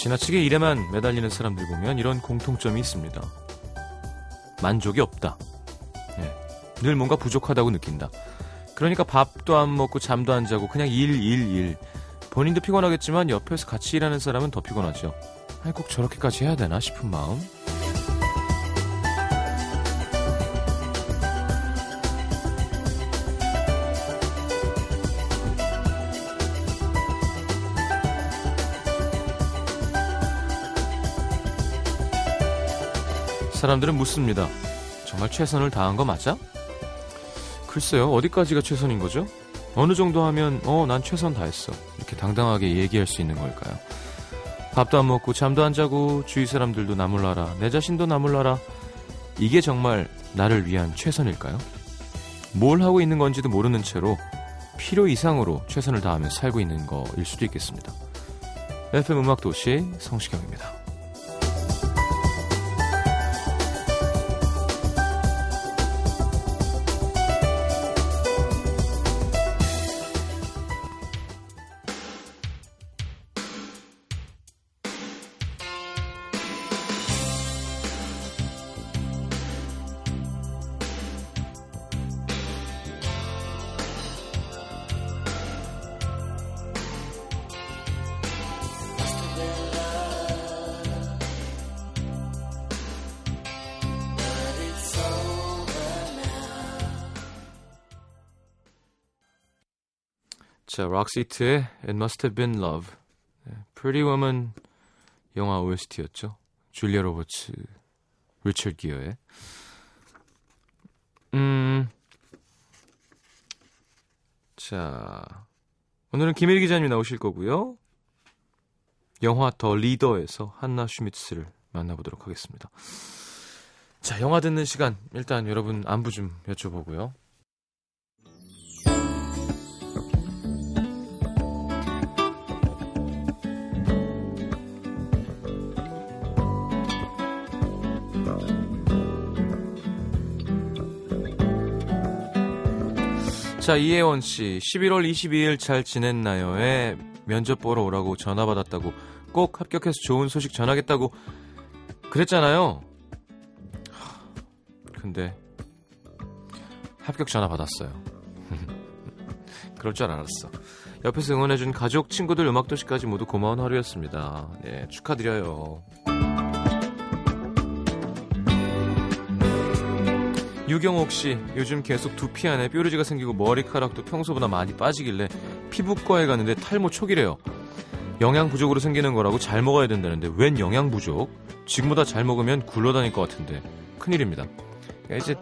지나치게 일에만 매달리는 사람들 보면 이런 공통점이 있습니다. 만족이 없다. 네. 늘 뭔가 부족하다고 느낀다. 그러니까 밥도 안 먹고 잠도 안 자고 그냥 일, 일, 일. 본인도 피곤하겠지만 옆에서 같이 일하는 사람은 더 피곤하죠. 아니, 꼭 저렇게까지 해야 되나 싶은 마음. 사람들은 묻습니다. 정말 최선을 다한 거 맞아? 글쎄요, 어디까지가 최선인 거죠? 어느 정도 하면, 어, 난 최선 다했어. 이렇게 당당하게 얘기할 수 있는 걸까요? 밥도 안 먹고 잠도 안 자고 주위 사람들도 나몰라라. 내 자신도 나몰라라. 이게 정말 나를 위한 최선일까요? 뭘 하고 있는 건지도 모르는 채로 필요 이상으로 최선을 다하며 살고 있는 거일 수도 있겠습니다. FM 음악도시 성시경입니다. 자, 록시트의 It Must Have Been Love. 네, Pretty Woman 영화 OST였죠. 줄리아 로버츠, 리처드 기어의. 음. 자. 오늘은 김일 기자님이 나오실 거고요. 영화 더 리더에서 한나 슈미츠를 만나보도록 하겠습니다. 자, 영화 듣는 시간 일단 여러분 안부 좀 여쭤보고요. 자, 이혜원 씨. 11월 22일 잘 지냈나요?에 면접 보러 오라고 전화 받았다고 꼭 합격해서 좋은 소식 전하겠다고 그랬잖아요. 근데 합격 전화 받았어요. 그럴 줄 알았어. 옆에서 응원해준 가족, 친구들, 음악도시까지 모두 고마운 하루였습니다. 네, 축하드려요. 유경옥 씨, 요즘 계속 두피 안에 뾰루지가 생기고 머리카락도 평소보다 많이 빠지길래 피부과에 갔는데 탈모 초기래요. 영양 부족으로 생기는 거라고 잘 먹어야 된다는데 웬 영양 부족? 지금보다 잘 먹으면 굴러다닐 것 같은데 큰일입니다. 그러니까 이제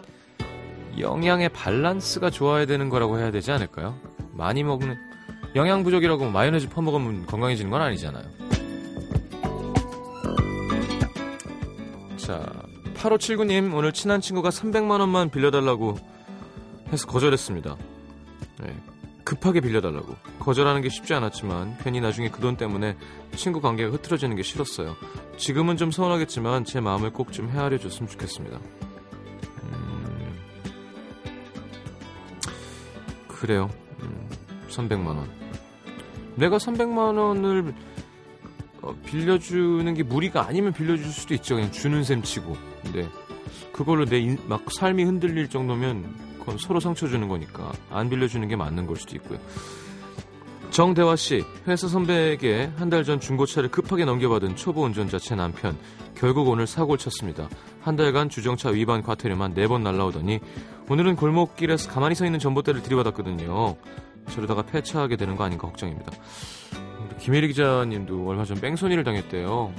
영양의 밸런스가 좋아야 되는 거라고 해야 되지 않을까요? 많이 먹는 영양 부족이라고 마요네즈 퍼먹으면 건강해지는 건 아니잖아요. 자, 8579님, 오늘 친한 친구가 300만원만 빌려달라고 해서 거절했습니다. 네, 급하게 빌려달라고. 거절하는 게 쉽지 않았지만, 괜히 나중에 그 돈 때문에 친구 관계가 흐트러지는 게 싫었어요. 지금은 좀 서운하겠지만, 제 마음을 꼭 좀 헤아려 줬으면 좋겠습니다. 음... 그래요. 음, 300만원. 내가 300만원을 어, 빌려주는 게 무리가 아니면 빌려줄 수도 있죠. 그냥 주는 셈 치고. 근데 그걸로 내 막 삶이 흔들릴 정도면 그건 서로 상처 주는 거니까 안 빌려주는 게 맞는 걸 수도 있고요. 정대화 씨, 회사 선배에게 한 달 전 중고차를 급하게 넘겨받은 초보 운전자 제 남편. 결국 오늘 사고를 쳤습니다. 한 달간 주정차 위반 과태료만 4번 날라오더니 오늘은 골목길에서 가만히 서 있는 전봇대를 들이받았거든요. 저러다가 폐차하게 되는 거 아닌가 걱정입니다. 김혜리 기자님도 얼마 전 뺑소니를 당했대요.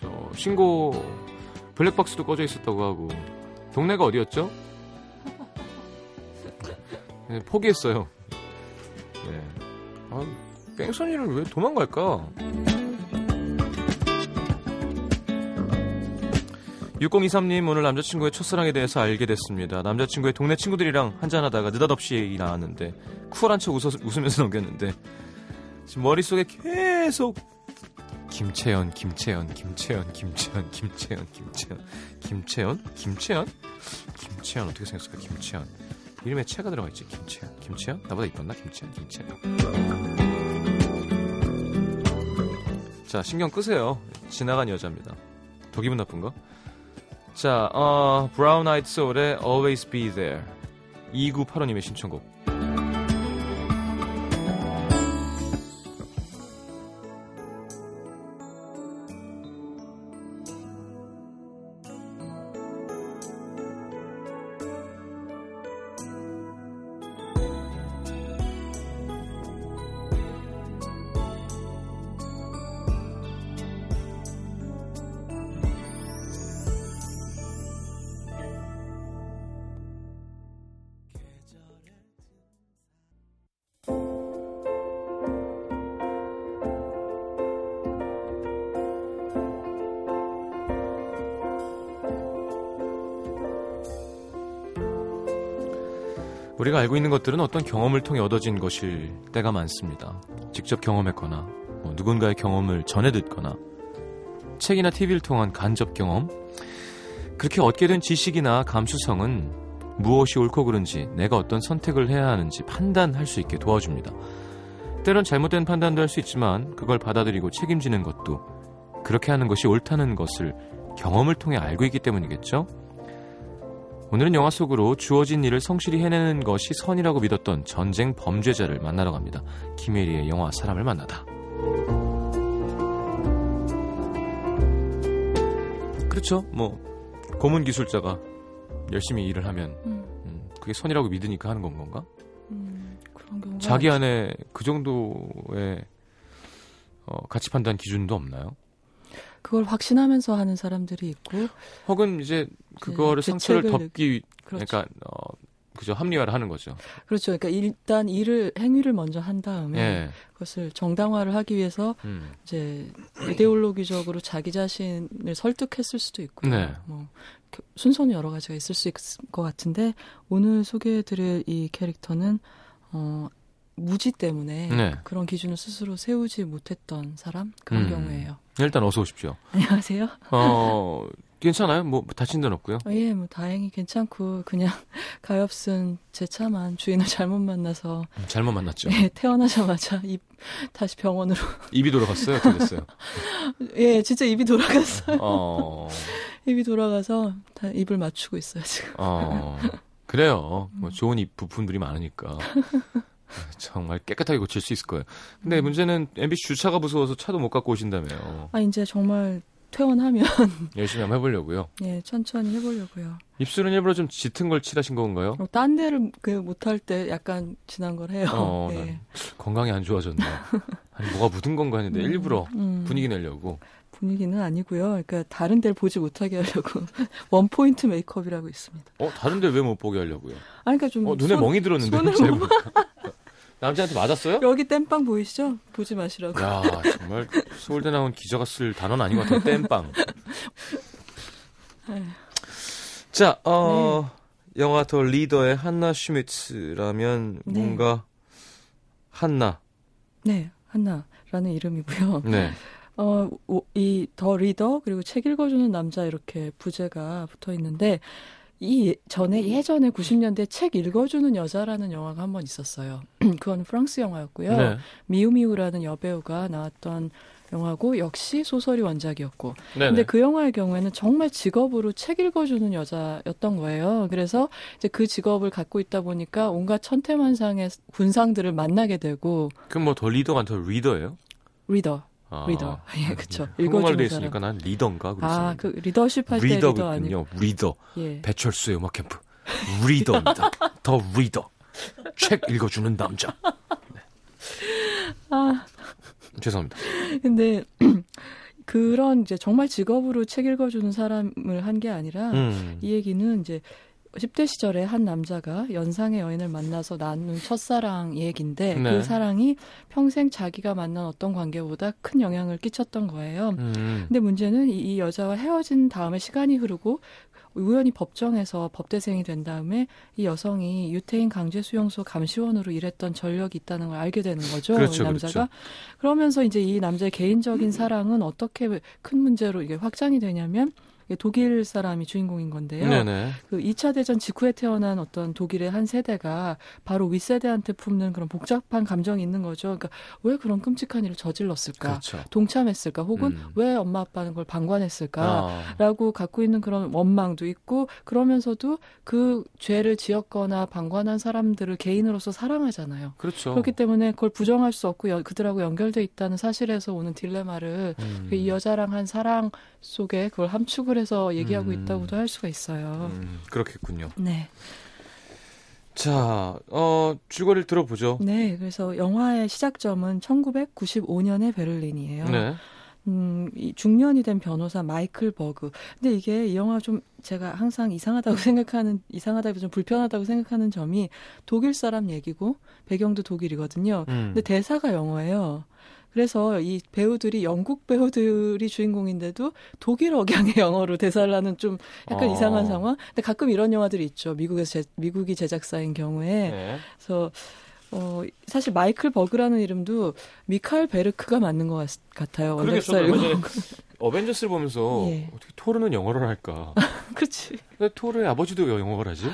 저 신고 블랙박스도 꺼져 있었다고 하고 동네가 어디였죠? 네, 포기했어요. 네. 아, 뺑소니를 왜 도망갈까? 6023님 오늘 남자친구의 첫사랑에 대해서 알게 됐습니다. 남자친구의 동네 친구들이랑 한잔하다가 느닷없이 얘기 나왔는데 쿨한 척 웃어, 웃으면서 넘겼는데 지금 머릿속에 계속 김채연, 김채연, 김채연, 김채연, 김채연, 김채연, 김채연, 김채연, 김채연 어떻게 생겼을까? 김채연 이름에 채가 들어가 있지. 김채연, 김채연 나보다 이뻤나? 김채연, 김채연. 자, 신경 끄세요. 지나간 여자입니다. 더 기분 나쁜가? 자, 어, 브라운 아이드 소울의 Always Be There. 2985님의 신청곡. 알고 있는 것들은 어떤 경험을 통해 얻어진 것일 때가 많습니다. 직접 경험했거나 뭐 누군가의 경험을 전해 듣거나 책이나 TV를 통한 간접 경험 그렇게 얻게 된 지식이나 감수성은 무엇이 옳고 그른지 내가 어떤 선택을 해야 하는지 판단할 수 있게 도와줍니다. 때론 잘못된 판단도 할 수 있지만 그걸 받아들이고 책임지는 것도 그렇게 하는 것이 옳다는 것을 경험을 통해 알고 있기 때문이겠죠? 오늘은 영화 속으로 주어진 일을 성실히 해내는 것이 선이라고 믿었던 전쟁 범죄자를 만나러 갑니다. 김혜리의 영화 사람을 만나다. 그렇죠. 뭐 고문 기술자가 열심히 일을 하면 음. 음, 그게 선이라고 믿으니까 하는 건 건가? 음, 자기 안에 그 정도의 어, 가치 판단 기준도 없나요? 그걸 확신하면서 하는 사람들이 있고 혹은 이제 그거를 네, 상처를 덮기 그렇죠. 그러니까 어 그죠 합리화를 하는 거죠. 그렇죠. 그러니까 일단 일을 행위를 먼저 한 다음에 예. 그것을 정당화를 하기 위해서 음. 이제 이데올로기적으로 자기 자신을 설득했을 수도 있고요. 네. 뭐 순서는 여러 가지가 있을 수 있을 것 같은데 오늘 소개해드릴 이 캐릭터는 어 무지 때문에 네. 그런 기준을 스스로 세우지 못했던 사람 그런 음. 경우에요. 일단 어서 오십시오. 안녕하세요. 어 괜찮아요? 뭐 다친 데는 없고요? 어, 예, 뭐 다행히 괜찮고 그냥 가엾은 제 차만 주인을 잘못 만나서 음, 잘못 만났죠. 예, 태어나자마자 입 다시 병원으로 입이 돌아갔어요? 어떻게 됐어요? 예, 진짜 입이 돌아갔어요. 어... 입이 돌아가서 다 입을 맞추고 있어요 지금. 어... 그래요. 뭐 좋은 입 부품들이 많으니까. 정말 깨끗하게 고칠 수 있을 거예요. 근데 음. 문제는 MBC 주차가 무서워서 차도 못 갖고 오신다며요. 아, 이제 정말 퇴원하면 열심히 한번 해보려고요. 예, 천천히 해보려고요. 입술은 일부러 좀 짙은 걸 칠하신 건가요? 어, 딴 데를 그 못할 때 약간 진한 걸 해요. 어, 네. 건강이 안 좋아졌나? 아니 뭐가 묻은 건가 했는데 음, 일부러 음. 분위기 내려고. 분위기는 아니고요. 그러니까 다른 데를 보지 못하게 하려고 원 포인트 메이크업이라고 있습니다. 어, 다른 데 왜 못 보게 하려고요? 아니 그러니까 좀 어, 눈에 손, 멍이 들었는데. 손을 못... 남자한테 맞았어요? 여기 땜빵 보이시죠? 보지 마시라고. 야, 정말 서울대 나온 기자가 쓸 단어는 아닌 것 같아요. 땜빵. 자, 어, 네. 영화 더 리더의 한나 슈미츠라면 네. 뭔가 한나. 네, 한나라는 이름이고요. 네. 어, 이 더 리더 그리고 책 읽어주는 남자 이렇게 부제가 붙어 있는데 이 전에 예전에 90년대 책 읽어주는 여자라는 영화가 한 번 있었어요. 그건 프랑스 영화였고요. 네. 미우미우라는 여배우가 나왔던 영화고 역시 소설이 원작이었고. 네네. 근데 그 영화의 경우에는 정말 직업으로 책 읽어주는 여자였던 거예요. 그래서 이제 그 직업을 갖고 있다 보니까 온갖 천태만상의 군상들을 만나게 되고. 그럼 뭐 The Reader가 the reader예요? Reader. 아, reader. 예, 그렇죠. 읽어주는 돼 있으니까 난 리더인가 그랬어요. 아, 그 리더십 할 때 리더 아니요. Reader. 예. 배철수의 음악 캠프. 리더입니다. 더 리더. 책 읽어주는 남자. 네. 아. 죄송합니다. 근데 그런 이제 정말 직업으로 책 읽어주는 사람을 한 게 아니라 음. 이 얘기는 이제 10대 시절에 한 남자가 연상의 여인을 만나서 나눈 첫사랑 얘기인데 네. 그 사랑이 평생 자기가 만난 어떤 관계보다 큰 영향을 끼쳤던 거예요. 음. 근데 문제는 이, 이 여자와 헤어진 다음에 시간이 흐르고 우연히 법정에서 법대생이 된 다음에 이 여성이 유태인 강제 수용소 감시원으로 일했던 전력이 있다는 걸 알게 되는 거죠. 그렇죠, 남자가. 그렇죠. 그러면서 이제 이 남자의 개인적인 사랑은 어떻게 큰 문제로 이게 확장이 되냐면 독일 사람이 주인공인 건데요. 네네. 그 2차 대전 직후에 태어난 어떤 독일의 한 세대가 바로 윗세대한테 품는 그런 복잡한 감정이 있는 거죠. 그러니까 왜 그런 끔찍한 일을 저질렀을까? 그렇죠. 동참했을까? 혹은 음. 왜 엄마 아빠는 걸 방관했을까?라고 아. 갖고 있는 그런 원망도 있고 그러면서도 그 죄를 지었거나 방관한 사람들을 개인으로서 사랑하잖아요. 그렇죠. 그렇기 때문에 그걸 부정할 수 없고 여, 그들하고 연결돼 있다는 사실에서 오는 딜레마를 음. 그이 여자랑 한 사랑 속에 그걸 함축을 해서 얘기하고 음. 있다고도 할 수가 있어요. 음, 그렇겠군요. 네. 자, 어, 줄거리를 들어보죠. 네, 그래서 영화의 시작점은 1995년의 베를린이에요. 네. 음, 이 중년이 된 변호사 마이클 버그. 근데 이게 이 영화 좀 제가 항상 이상하다고 생각하는, 이상하다고 좀 불편하다고 생각하는 점이 독일 사람 얘기고 배경도 독일이거든요. 음. 근데 대사가 영어예요. 그래서 이 배우들이 영국 배우들이 주인공인데도 독일 억양의 영어로 대사를 하는 좀 약간 어. 이상한 상황. 근데 가끔 이런 영화들이 있죠. 미국에서 제, 미국이 제작사인 경우에. 네. 그래서 어, 사실 마이클 버그라는 이름도 미카엘 베르크가 맞는 것 같, 아요 그러게 저도 어벤져스를 보면서 예. 어떻게 토르는 영어를 할까? 그렇지. 왜 토르의 아버지도 왜 영어를 하지?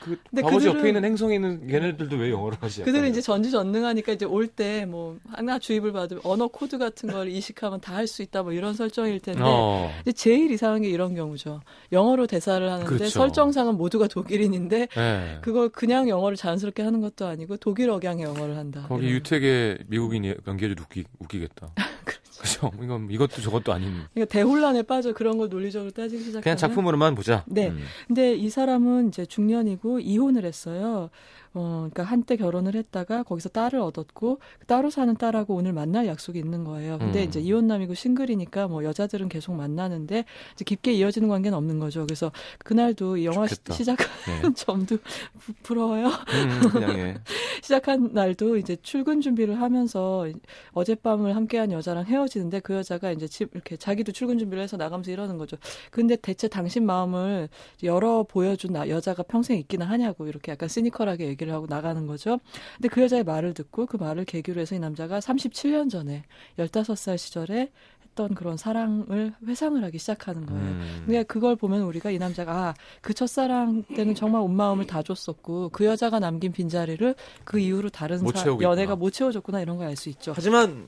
그 아버지 그들은, 옆에 있는 행성에 있는 얘네들도 왜 영어를 하지? 그들은 이제 전지전능하니까 이제 올 때 뭐 하나 주입을 받으면 언어 코드 같은 걸 이식하면 다 할 수 있다 뭐 이런 설정일 텐데 어. 제일 이상한 게 이런 경우죠. 영어로 대사를 하는데 그렇죠. 설정상은 모두가 독일인인데 네. 그걸 그냥 영어를 자연스럽게 하는 것도 아니고 독일 억양의 영어를 한다. 거기. 유택의 미국인이 연기해도 웃기, 웃기겠다. 그렇죠. 이건 이것도 저것도 아닌. 그러니까 대혼란에 빠져 그런 걸 논리적으로 따지기 시작하면 그냥 작품으로만 보자. 네. 음. 근데 이 사람은 이제 중년이고 이혼을 했어요. 어, 그러니까 한때 결혼을 했다가 거기서 딸을 얻었고 따로 사는 딸하고 오늘 만날 약속이 있는 거예요. 근데 음. 이제 이혼남이고 싱글이니까 뭐 여자들은 계속 만나는데 이제 깊게 이어지는 관계는 없는 거죠. 그래서 그날도 이 영화 좋겠다. 시 작한 네. 점도 부, 부러워요. 음, 그냥 예. 시작한 날도 이제 출근 준비를 하면서 어젯밤을 함께한 여자랑 헤어지는데 그 여자가 이제 집 이렇게 자기도 출근 준비를 해서 나가면서 이러는 거죠. 근데 대체 당신 마음을 열어 보여준 여자가 평생 있기는 하냐고 이렇게 약간 시니컬하게 얘기 얘기를 하고 나가는 거죠. 근데 그 여자의 말을 듣고 그 말을 계기로 해서 이 남자가 37년 전에 15살 시절에 했던 그런 사랑을 회상을 하기 시작하는 거예요. 음. 근데 그걸 보면 우리가 이 남자가 아, 그 첫사랑 때는 정말 온 마음을 다 줬었고 그 여자가 남긴 빈자리를 그 이후로 다른 사, 연애가 못 채워줬구나 이런 걸 알 수 있죠. 하지만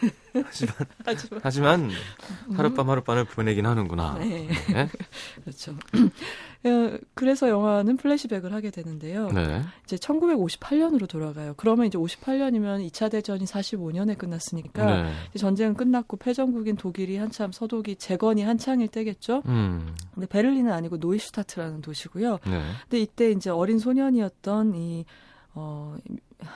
하지만 하지만, 하지만 하룻밤 하룻밤을 보내긴 하는구나. 네. 네? 그렇죠. 어, 그래서 영화는 플래시백을 하게 되는데요. 네. 이제 1958년으로 돌아가요. 그러면 이제 58년이면 2차 대전이 45년에 끝났으니까 네. 전쟁은 끝났고 패전국인 독일이 한참 서독이 재건이 한창일 때겠죠. 음. 근데 베를린은 아니고 노이슈타트라는 도시고요. 네. 근데 이때 이제 어린 소년이었던 이 어,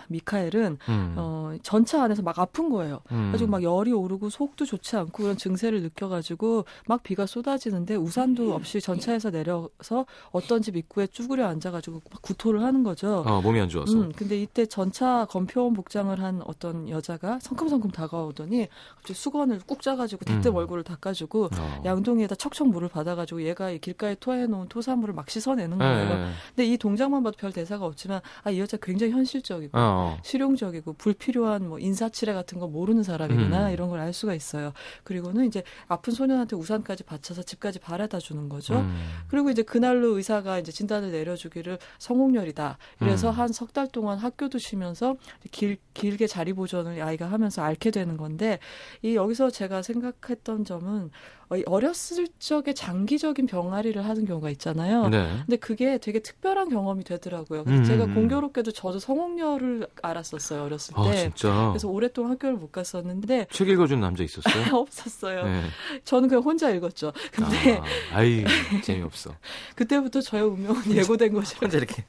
미카엘은 음. 어, 전차 안에서 막 아픈 거예요. 음. 가지고 막 열이 오르고 속도 좋지 않고 그런 증세를 느껴가지고 막 비가 쏟아지는데 우산도 없이 전차에서 내려서 어떤 집 입구에 쭈그려 앉아가지고 막 구토를 하는 거죠. 어, 몸이 안 좋아서. 음, 근데 이때 전차 검표원 복장을 한 어떤 여자가 성큼성큼 다가오더니 갑자기 수건을 꾹 짜가지고 대뜸 음. 얼굴을 닦아주고 어. 양동이에다 척척 물을 받아가지고 얘가 길가에 토해놓은 토사물을 막 씻어내는 거예요. 네. 근데 이 동작만 봐도 별 대사가 없지만 아 이 여자 굉장히 현실적이고 어. 실용적이고 불필요한 뭐 인사치레 같은 거 모르는 사람이구나 음. 이런 걸 알 수가 있어요. 그리고는 이제 아픈 소년한테 우산까지 받쳐서 집까지 바래다 주는 거죠. 음. 그리고 이제 그날로 의사가 이제 진단을 내려주기를 성홍열이다. 그래서 음. 한석 달 동안 학교도 쉬면서 길, 길게 자리 보존을 아이가 하면서 앓게 되는 건데 이 여기서 제가 생각했던 점은 어, 어렸을 적에 장기적인 병아리를 하는 경우가 있잖아요. 네. 근데 그게 되게 특별한 경험이 되더라고요. 음. 제가 음, 음. 공교롭게도 저도 성홍열을 알았었어요 어렸을 아, 때. 아, 진짜. 그래서 오랫동안 학교를 못 갔었는데 책 읽어준 남자 있었어요? 없었어요. 네. 저는 그냥 혼자 읽었죠. 근데 아, 이 재미없어. 그때부터 저의 운명은 예고된 것이라. 혼자 이렇게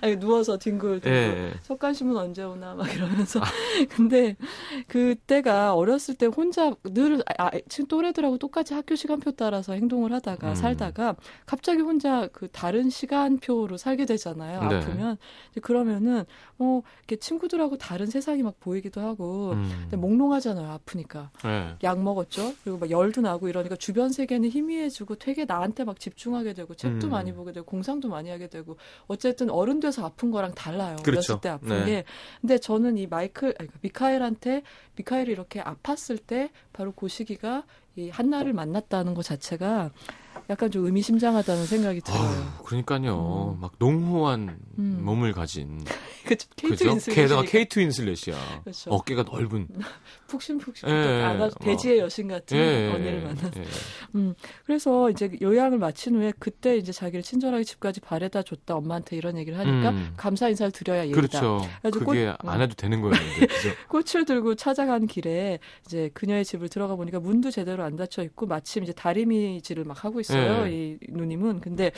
아니 누워서 뒹굴 뒹굴 네. 석간신문 언제 오나 막 이러면서. 아. 근데 그때가 어렸을 때 혼자 늘 아, 지금 또래들하고 똑같이 학 학교 시간표 따라서 행동을 하다가 음. 살다가 갑자기 혼자 그 다른 시간표로 살게 되잖아요. 네. 아프면 그러면은 뭐 이렇게 친구들하고 다른 세상이 막 보이기도 하고 음. 근데 몽롱하잖아요. 아프니까 네. 약 먹었죠. 그리고 막 열도 나고 이러니까 주변 세계는 희미해지고 되게 나한테 막 집중하게 되고 책도 음. 많이 보게 되고 공상도 많이 하게 되고 어쨌든 어른 돼서 아픈 거랑 달라요. 그렇죠. 어렸을 때 아픈 네. 게. 근데 저는 이 마이클 아니, 미카엘한테 미카엘이 이렇게 아팠을 때 바로 그 시기가 이 한나를 만났다는 것 자체가 약간 좀 의미심장하다는 생각이 들어요. 아유, 그러니까요. 음. 막 농후한 음. 몸을 가진. 그쵸, 케이트 윈슬렛. 게다가 케이트 윈슬렛이야. 그렇죠. 어깨가 넓은. 푹신푹신. 예, 아가 대지의 여신 같은 예, 언니를 만나서. 예. 음, 그래서 이제 요양을 마친 후에 그때 이제 자기를 친절하게 집까지 바래다 줬다 엄마한테 이런 얘기를 하니까 음. 감사 인사를 드려야 예다. 그렇죠. 그게 꽃, 안 해도 되는 거였는데. 꽃을 들고 찾아간 길에 이제 그녀의 집을 들어가 보니까 문도 제대로 안 닫혀 있고 마침 이제 다리미질을 막 하고 있어요. 있어요. 네. 이 누님은. 근데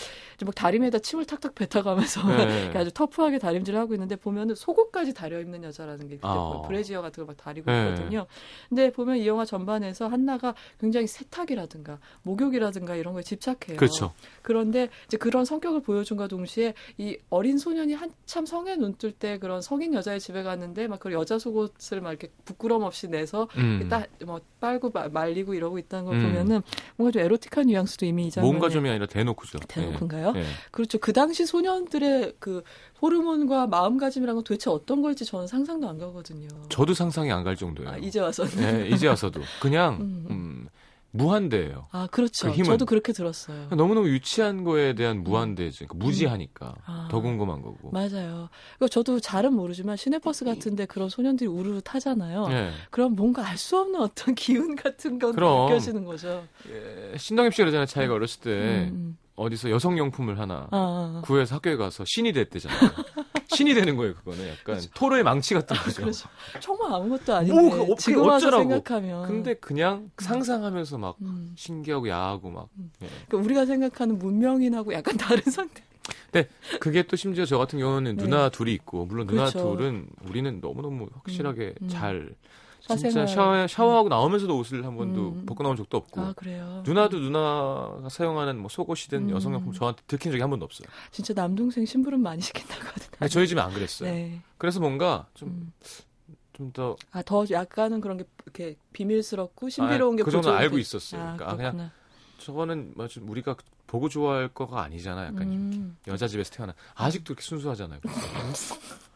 막 다리미에다 침을 탁탁 뱉어가면서 네. 아주 터프하게 다림질을 하고 있는데 보면은 속옷까지 다려 입는 여자라는 게 그때 어. 브래지어 같은 걸 막 다리고 네. 있거든요. 근데 보면 이 영화 전반에서 한나가 굉장히 세탁이라든가 목욕이라든가 이런 거에 집착해요. 그렇죠. 그런데 이제 그런 성격을 보여준과 동시에 이 어린 소년이 한참 성에 눈뜰 때 그런 성인 여자의 집에 갔는데 막 그 여자 속옷을 막 이렇게 부끄럼 없이 내서 음. 딱뭐 빨고 말리고 이러고 있다는 걸 음. 보면은 뭔가 좀 에로틱한 뉘앙스도 이미 이 장면에 몸가좀이 아니라 대놓고죠. 대놓고인가요? 네. 그렇죠. 그 당시 소년들의 그 호르몬과 마음가짐이란 건 도대체 어떤 걸지 저는 상상도 안 가거든요. 저도 상상이 안 갈 정도예요. 아, 이제 와서는. 네, 이제 와서도 그냥 음, 음, 무한대예요. 아 그렇죠. 그 저도 그렇게 들었어요. 너무너무 유치한 거에 대한 무한대죠. 그러니까 무지하니까 음. 아, 더 궁금한 거고. 맞아요. 그러니까 저도 잘은 모르지만 시내버스 같은데 그런 소년들이 우르르 타잖아요. 네. 그럼 뭔가 알 수 없는 어떤 기운 같은 건 느껴지는 거죠. 예, 신동엽 씨가 그러잖아요. 자기가 어렸을 때 음, 음. 어디서 여성용품을 하나 아. 구해서 학교에 가서 신이 됐대잖아요. 신이 되는 거예요, 그거는. 약간 그렇죠. 토로의 망치 같은 거죠. 그렇죠. 정말 아무것도 아닌데. 뭐, 그, 지금 와서 생각하면. 근데 그냥 음. 상상하면서 막 음. 신기하고 야하고 막. 음. 예. 그러니까 우리가 생각하는 문명인하고 약간 다른 상태. 근데 그게 또 심지어 저 같은 경우는 네. 누나 둘이 있고 물론 누나 그렇죠. 둘은 우리는 너무너무 확실하게 음. 잘 진짜 샤워, 샤워하고 나오면서도 옷을 한 번도 음. 벗고 나온 적도 없고. 아, 그래요? 누나도 누나가 사용하는 뭐 속옷이든 음. 여성용품 저한테 들킨 적이 한 번도 없어요. 진짜 남동생 심부름 많이 시킨다고 하더라고요. 저희 집은 안 그랬어요. 네. 그래서 뭔가 좀, 음. 좀 더. 아, 더 약간은 그런 게 이렇게 비밀스럽고 신비로운 아, 게그 정도 알고 있었어요. 아, 그러니까 그냥 저거는 뭐 우리가 보고 좋아할 거가 아니잖아. 약간 음. 여자 집에서 태어난 아직도 이렇게 순수하잖아요.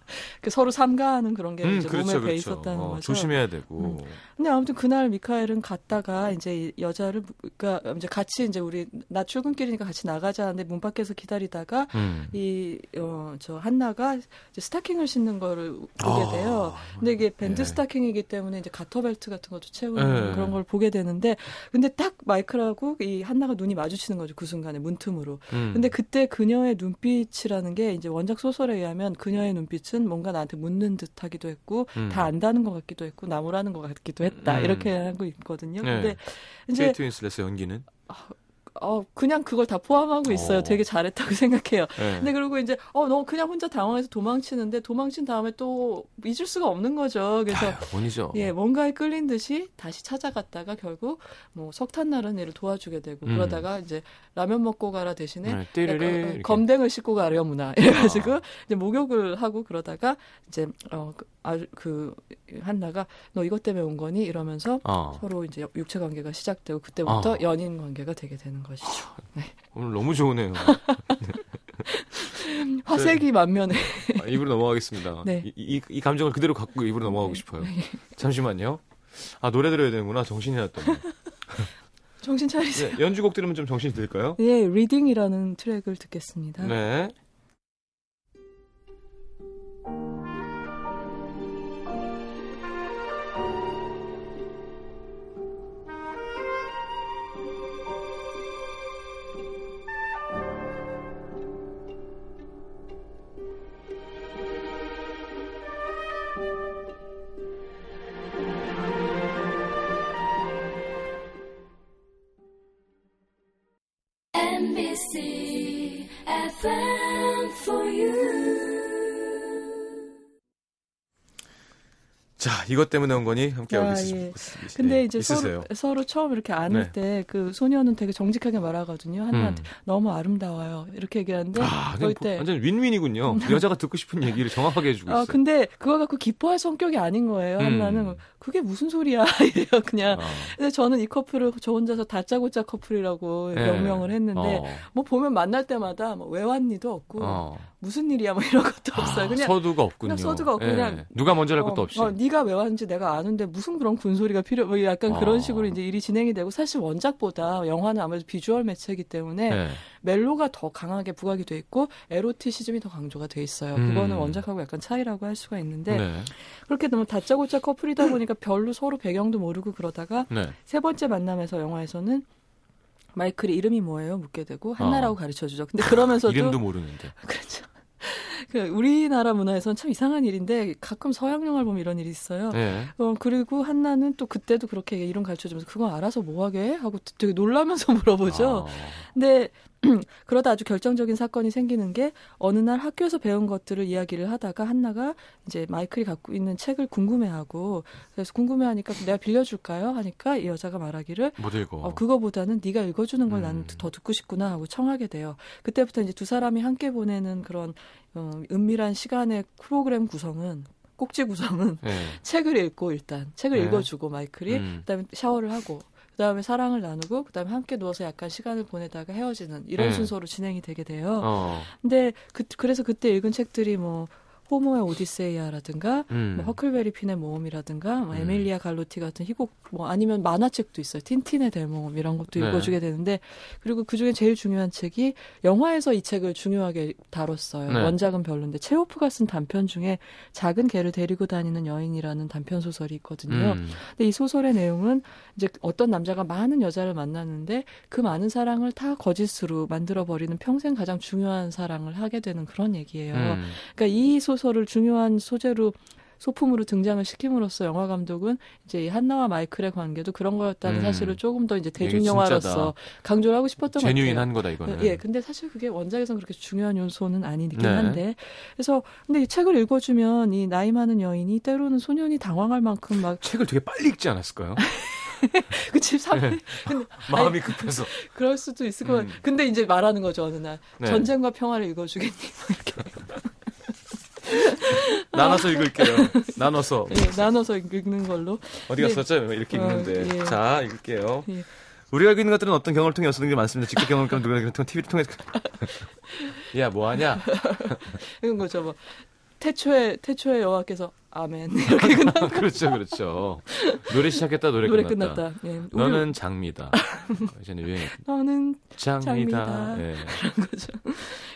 그 서로 삼가하는 그런 게 음, 이제 그렇죠, 몸에 그렇죠. 배 있었다는 어, 거죠. 조심해야 되고. 음. 근데 아무튼 그날 미카엘은 갔다가 이제 여자를 그러니까 이제 같이 이제 우리 나 출근길이니까 같이 나가자 하는데 문 밖에서 기다리다가 음. 이어저 한나가 이제 스타킹을 신는 거를 보게 아, 돼요. 근데 이게 밴드 네. 스타킹이기 때문에 이제 가터벨트 같은 것도 채우는 네. 그런 걸 보게 되는데 근데 딱 마이클하고 이 한나가 눈이 마주치는 거죠. 그 순간에 문틈으로. 음. 근데 그때 그녀의 눈빛이라는 게 이제 원작 소설에 의하면 그녀의 눈빛은 사실 은 뭔가 나한테 묻는 듯 하기도 했고 음. 다 안다는 것 같기도 했고 나무라는 것 같기도 했다 음. 이렇게 하고 있거든요. 네. 근데 이제 윈슬렛의 연기는 아, 어, 그냥 그걸 다 포함하고 있어요. 어. 되게 잘했다고 생각해요. 네. 근데 그리고 이제, 어, 너 그냥 혼자 당황해서 도망치는데 도망친 다음에 또 잊을 수가 없는 거죠. 그래서. 아니죠. 예, 뭔가에 끌린 듯이 다시 찾아갔다가 결국 뭐 석탄 나른 애를 도와주게 되고 음. 그러다가 이제 라면 먹고 가라 대신에 네, 검댕을 씻고 가려무나 이래가지고 아. 이제 목욕을 하고 그러다가 이제, 어, 그, 아, 그, 한나가 너 이것 때문에 온 거니? 이러면서 어. 서로 이제 육체 관계가 시작되고 그때부터 어. 연인 관계가 되게 되는 것이죠. 네. 오늘 너무 좋으네요. 화색이 네. 만면에. 아, 이부로 넘어가겠습니다. 네. 이, 이, 이, 감정을 그대로 갖고 이부로 넘어가고 네. 싶어요. 네. 잠시만요. 아, 노래 들어야 되는구나. 정신이 났더니. 정신 차리세요. 네, 연주곡 들으면 좀 정신이 들까요? 네, Reading이라는 트랙을 듣겠습니다. 네. 이것 때문에 온 거니 함께하고 아, 있으, 예. 근데 이제 서로, 서로, 처음 이렇게 안을 네. 때그 소녀는 되게 정직하게 말하거든요. 한나한테 음. 너무 아름다워요. 이렇게 얘기하는데 아, 때 완전 윈윈이군요. 여자가 듣고 싶은 얘기를 정확하게 해주고 아, 있어요. 근데 그거 갖고 기뻐할 성격이 아닌 거예요. 음. 한나는 그게 무슨 소리야 이래요. 그냥. 어. 근데 저는 이 커플을 저 혼자서 다짜고짜 커플이라고 네. 명명을 했는데 어. 뭐 보면 만날 때마다 뭐 왜 왔니도 없고. 어. 무슨 일이야 뭐 이런 것도 아, 없어요. 그냥 서두가 없군요. 그냥 서두가 없고 예. 그냥 누가 먼저 할 어, 것도 없이. 어, 네가 왜 왔는지 내가 아는데 무슨 그런 군소리가 필요 뭐 약간 아. 그런 식으로 이제 일이 진행이 되고 사실 원작보다 영화는 아무래도 비주얼 매체이기 때문에 네. 멜로가 더 강하게 부각이 돼 있고 에로티시즘이 더 강조가 돼 있어요. 음. 그거는 원작하고 약간 차이라고 할 수가 있는데 네. 그렇게 너무 다짜고짜 커플이다 보니까 별로 서로 배경도 모르고 그러다가 네. 세 번째 만남에서 영화에서는 마이클이 이름이 뭐예요? 묻게 되고 한나라고 어. 가르쳐 주죠. 근데 그러면서도 이름도 모르는데. 그렇죠. 그 우리나라 문화에서는 참 이상한 일인데 가끔 서양 영화를 보면 이런 일이 있어요. 네. 어 그리고 한나는 또 그때도 그렇게 이름 가르쳐 주면서 그건 알아서 뭐 하게 하고 되게 놀라면서 물어보죠. 아. 근데 그러다 아주 결정적인 사건이 생기는 게 어느 날 학교에서 배운 것들을 이야기를 하다가 한나가 이제 마이클이 갖고 있는 책을 궁금해하고 그래서 궁금해하니까 내가 빌려줄까요? 하니까 이 여자가 말하기를 못 읽어. 어, 그거보다는 네가 읽어주는 걸 음. 나는 더 듣고 싶구나 하고 청하게 돼요. 그때부터 이제 두 사람이 함께 보내는 그런 어, 은밀한 시간의 프로그램 구성은 꼭지 구성은 네. 책을 읽고 일단 책을 네. 읽어주고 마이클이 음. 그다음에 샤워를 하고 그 다음에 사랑을 나누고 그 다음에 함께 누워서 약간 시간을 보내다가 헤어지는 이런 네. 순서로 진행이 되게 돼요. 어. 근데 그, 그래서 그때 읽은 책들이 뭐 호모의 오디세이아라든가 음. 뭐 허클베리 핀의 모험이라든가 뭐 음. 에밀리아 갈로티 같은 희곡 뭐 아니면 만화책도 있어요. 틴틴의 대모험 이런 것도 네. 읽어주게 되는데 그리고 그 중에 제일 중요한 책이 영화에서 이 책을 중요하게 다뤘어요. 네. 원작은 별론데 체오프가 쓴 단편 중에 작은 개를 데리고 다니는 여인이라는 단편 소설이 있거든요. 음. 근데 이 소설의 내용은 이제 어떤 남자가 많은 여자를 만났는데 그 많은 사랑을 다 거짓으로 만들어 버리는 평생 가장 중요한 사랑을 하게 되는 그런 얘기예요. 음. 그러니까 이 소설 을 중요한 소재로 소품으로 등장을 시킴으로써 영화 감독은 이제 한나와 마이클의 관계도 그런 거였다는 음. 사실을 조금 더 이제 대중 영화로서 강조를 하고 싶었던 것 같아요. 제뉴인한 거다 이거는. 예, 근데 사실 그게 원작에선 그렇게 중요한 요소는 아니긴 네. 한데. 그래서 근데 이 책을 읽어주면 이 나이 많은 여인이 때로는 소년이 당황할 만큼 막 책을 되게 빨리 읽지 않았을까요? 그치, 3일. 네. 근데, 마음이 아니, 급해서. 그럴 수도 있을 것 같아요. 음. 근데 이제 말하는 거죠, 어느 날. 네. 전쟁과 평화를 읽어주겠니? 뭐 이렇게. 나눠서 읽을게요. 나눠서. 예, 나눠서 읽는 걸로. 어디 갔었죠? 네. 이렇게 읽는데. 어, 예. 자, 읽을게요. 예. 우리가 알고 있는 것들은 어떤 경험을 통해 얻는 게 많습니다. 직접 경험을 통해 누구나 TV를 통해서. 야, 뭐 하냐? 이런 거죠. 뭐. 태초에, 태초에 여호와께서 아멘. 이렇게 끝나 그렇죠, 그렇죠. 노래 시작했다, 노래, 노래 끝났다. 끝났다. 예. 너는 장미다. 유행. 너는 장미다. 장미다. 예. 그런 거죠.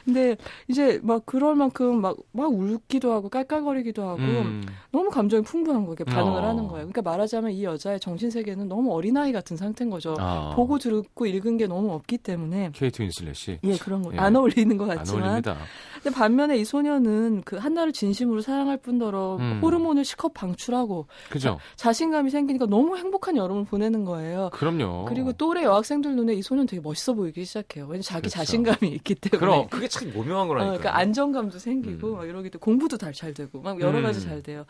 근데 이제 막 그럴 만큼 막, 막 울기도 하고 깔깔거리기도 하고 음. 너무 감정이 풍부한 거게 반응을 어. 하는 거예요. 그러니까 말하자면 이 여자의 정신 세계는 너무 어린아이 같은 상태인 거죠. 어. 보고 듣고 읽은 게 너무 없기 때문에. 케이트 윈슬렛이? 예, 그런 거. 예. 안 어울리는 것 같지만. 안 어울립니다. 근데 반면에 이 소녀는 그 한나를 진심으로 사랑할 뿐더러 음. 호르몬을 실컷 방출하고 그죠. 자, 신감이 생기니까 너무 행복한 여름을 보내는 거예요. 그럼요. 그리고 또래 여학생들 눈에 이 소년 되게 멋있어 보이기 시작해요. 왜냐면 자기 그렇죠. 자신감이 있기 때문에. 그럼 그게 참 모명한 거라니까. 어, 그러니까 안정감도 생기고 음. 막 이러기도 공부도 잘, 잘 되고 막 여러 가지 음. 잘 돼요.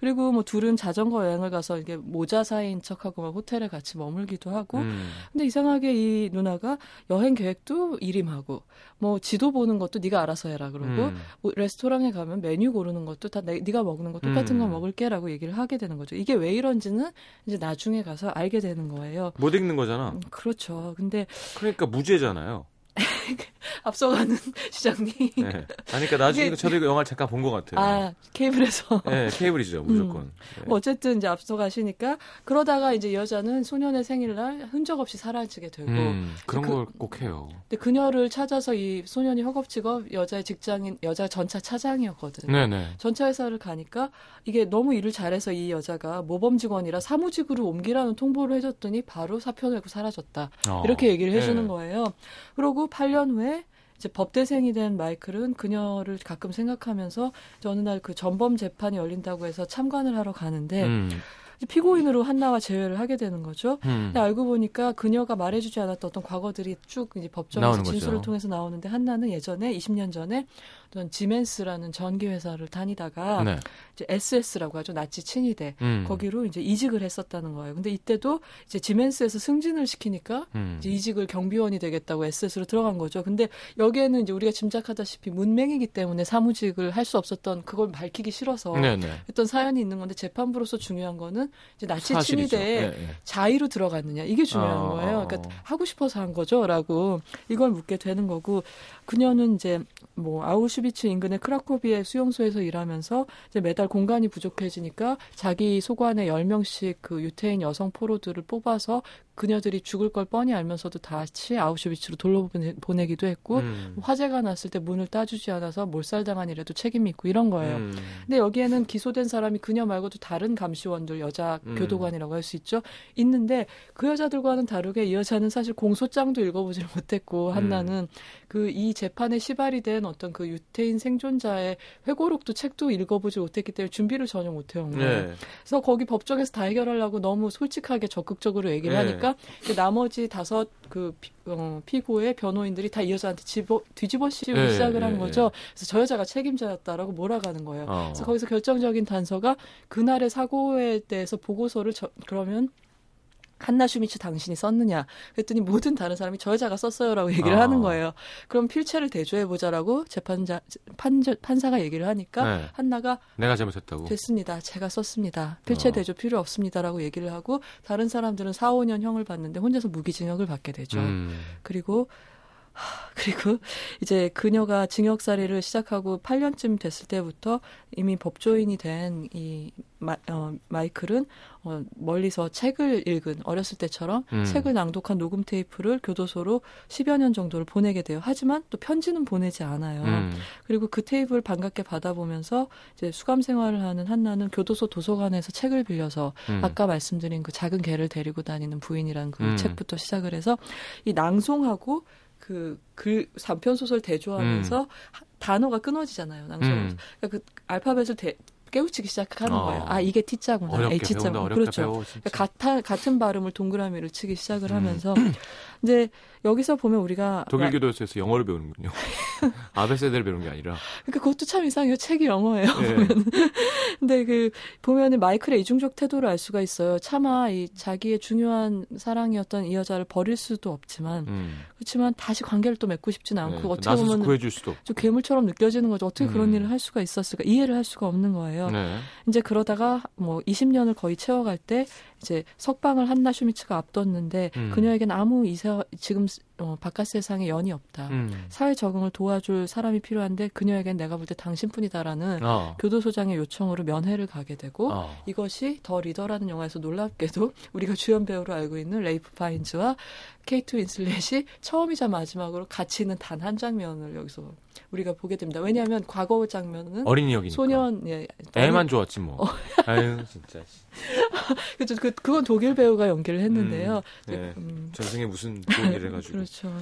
그리고 뭐 둘은 자전거 여행을 가서 이게 모자 사이인 척하고 막 호텔에 같이 머물기도 하고. 음. 근데 이상하게 이 누나가 여행 계획도 일임하고 뭐 지도 보는 것도 네가 알아서 해라 그러고 음. 뭐 레스토랑에 가면 메뉴 고르는 것도 다 내, 네가 먹는 거 똑같은 거 음. 먹을게라고 얘기를 하게 되는 거죠. 이게 왜 이런지는 이제 나중에 가서 알게 되는 거예요. 못 읽는 거잖아. 음, 그렇죠. 근데 그러니까 무죄잖아요. 앞서가는 시장님. 네. 그러니까 나중에 이게... 저도 영화를 잠깐 본 것 같아요. 아, 케이블에서. 네, 케이블이죠, 무조건. 음. 네. 뭐 어쨌든 이제 앞서가시니까 그러다가 이제 여자는 소년의 생일날 흔적 없이 사라지게 되고. 음, 그런 그, 걸꼭 해요. 근데 그녀를 찾아서 이 소년이 허겁지겁 여자의 직장인, 여자 전차 차장이었거든요. 네네. 전차 회사를 가니까 이게 너무 일을 잘해서 이 여자가 모범 직원이라 사무직으로 옮기라는 통보를 해줬더니 바로 사표 내고 사라졌다. 어. 이렇게 얘기를 해주는 네. 거예요. 그러고 8년 후에 이제 법대생이 된 마이클은 그녀를 가끔 생각하면서 어느 날 그 전범 재판이 열린다고 해서 참관을 하러 가는데 음. 피고인으로 한나와 재회를 하게 되는 거죠. 음. 근데 알고 보니까 그녀가 말해주지 않았던 어떤 과거들이 쭉 이제 법정에서 진술을 거죠. 통해서 나오는데 한나는 예전에 20년 전에 어떤 지멘스라는 전기 회사를 다니다가 네. 이제 SS라고 하죠 나치 친위대 음. 거기로 이제 이직을 했었다는 거예요. 근데 이때도 이제 지멘스에서 승진을 시키니까 음. 이제 이직을 경비원이 되겠다고 SS로 들어간 거죠. 근데 여기에는 이제 우리가 짐작하다시피 문맹이기 때문에 사무직을 할 수 없었던 그걸 밝히기 싫어서 네네. 네. 했던 사연이 있는 건데 재판부로서 중요한 거는 이제 나치 친위대에 네, 네. 자의로 들어갔느냐 이게 중요한 어, 거예요. 그러니까 하고 싶어서 한 거죠라고 이걸 묻게 되는 거고 그녀는 이제 뭐 아우슈비츠 인근의 크라코비의 수용소에서 일하면서 이제 매달 공간이 부족해지니까 자기 소관에 10명씩 그 유태인 여성 포로들을 뽑아서 그녀들이 죽을 걸 뻔히 알면서도 다시 아우슈비츠로 돌려보내기도 했고 음. 화재가 났을 때 문을 따주지 않아서 몰살당한 일에도 책임이 있고 이런 거예요. 음. 근데 여기에는 기소된 사람이 그녀 말고도 다른 감시원들 여자 음. 교도관이라고 할 수 있죠. 있는데 그 여자들과는 다르게 이 여자는 사실 공소장도 읽어보질 못했고 한나는 음. 그이 재판에 시발이 된 어떤 그 유태인 생존자의 회고록도 책도 읽어보지 못했기 때문에 준비를 전혀 못해요. 네. 그래서 거기 법정에서 다 해결하려고 너무 솔직하게 적극적으로 얘기를 네. 하니까 그 나머지 다섯 그 피, 어, 피고의 변호인들이 다 이 여자한테 집어, 뒤집어 씌우기 네, 시작을 한 네, 거죠. 네. 그래서 저 여자가 책임자였다라고 몰아가는 거예요. 어. 그래서 거기서 결정적인 단서가 그날의 사고에 대해서 보고서를 저, 그러면 한나 슈미츠 당신이 썼느냐 그랬더니 모든 다른 사람이 저 여자가 썼어요라고 얘기를 어. 하는 거예요. 그럼 필체를 대조해 보자라고 재판자 판, 판사가 얘기를 하니까 네. 한나가 내가 잘못했다고 됐습니다. 제가 썼습니다. 필체 어. 대조 필요 없습니다라고 얘기를 하고 다른 사람들은 4, 5년 형을 받는데 혼자서 무기징역을 받게 되죠. 음. 그리고 그리고 이제 그녀가 징역살이를 시작하고 8년쯤 됐을 때부터 이미 법조인이 된이 어, 마이클은 어, 멀리서 책을 읽은 어렸을 때처럼 음. 책을 낭독한 녹음 테이프를 교도소로 10여 년 정도를 보내게 돼요. 하지만 또 편지는 보내지 않아요. 음. 그리고 그 테이프를 반갑게 받아보면서 이제 수감 생활을 하는 한나는 교도소 도서관에서 책을 빌려서 음. 아까 말씀드린 그 작은 개를 데리고 다니는 부인이라는 그 음. 책부터 시작을 해서 이 낭송하고 그 글 단편 소설 대조하면서 음. 단어가 끊어지잖아요. 낭송. 음. 그러니까 그 알파벳을 대, 깨우치기 시작하는 어. 거예요. 아 이게 T자구나, H자구나. 그렇죠. 배워, 그러니까 같은 같은 발음을 동그라미를 치기 시작을 음. 하면서 이제 여기서 보면 우리가 독일 교도소에서 영어를 배우는군요. 아베세대를 배우는 게 아니라. 그러니까 그것도 참 이상해요. 책이 영어예요. 네. 보면. 근데 그 보면은 마이클의 이중적 태도를 알 수가 있어요. 차마 이 자기의 중요한 사랑이었던 이 여자를 버릴 수도 없지만 음. 그렇지만 다시 관계를 또 맺고 싶지는 않고 네, 어떻게 보면 구해줄 수도 좀 괴물처럼 느껴지는 거죠. 어떻게 음. 그런 일을 할 수가 있었을까? 이해를 할 수가 없는 거예요. 네. 이제 그러다가 뭐 20년을 거의 채워갈 때 이제 석방을 한나 슈미츠가 앞뒀는데 음. 그녀에겐 아무 이사 지금 times 어, 바깥 세상에 연이 없다. 음. 사회 적응을 도와줄 사람이 필요한데 그녀에겐 내가 볼 때 당신뿐이다라는 어. 교도소장의 요청으로 면회를 가게 되고 어. 이것이 더 리더라는 영화에서 놀랍게도 우리가 주연 배우로 알고 있는 레이프 파인즈와 케이트 윈슬렛이 처음이자 마지막으로 같이 있는 단 한 장면을 여기서 우리가 보게 됩니다. 왜냐하면 과거 장면은 어린이 역이니까 소년 예 애만 좋았지 뭐. 어. 아유 진짜. 그죠 그 그건 독일 배우가 연기를 했는데요. 음, 네. 음. 전생에 무슨 일을 해가지고. 그렇죠.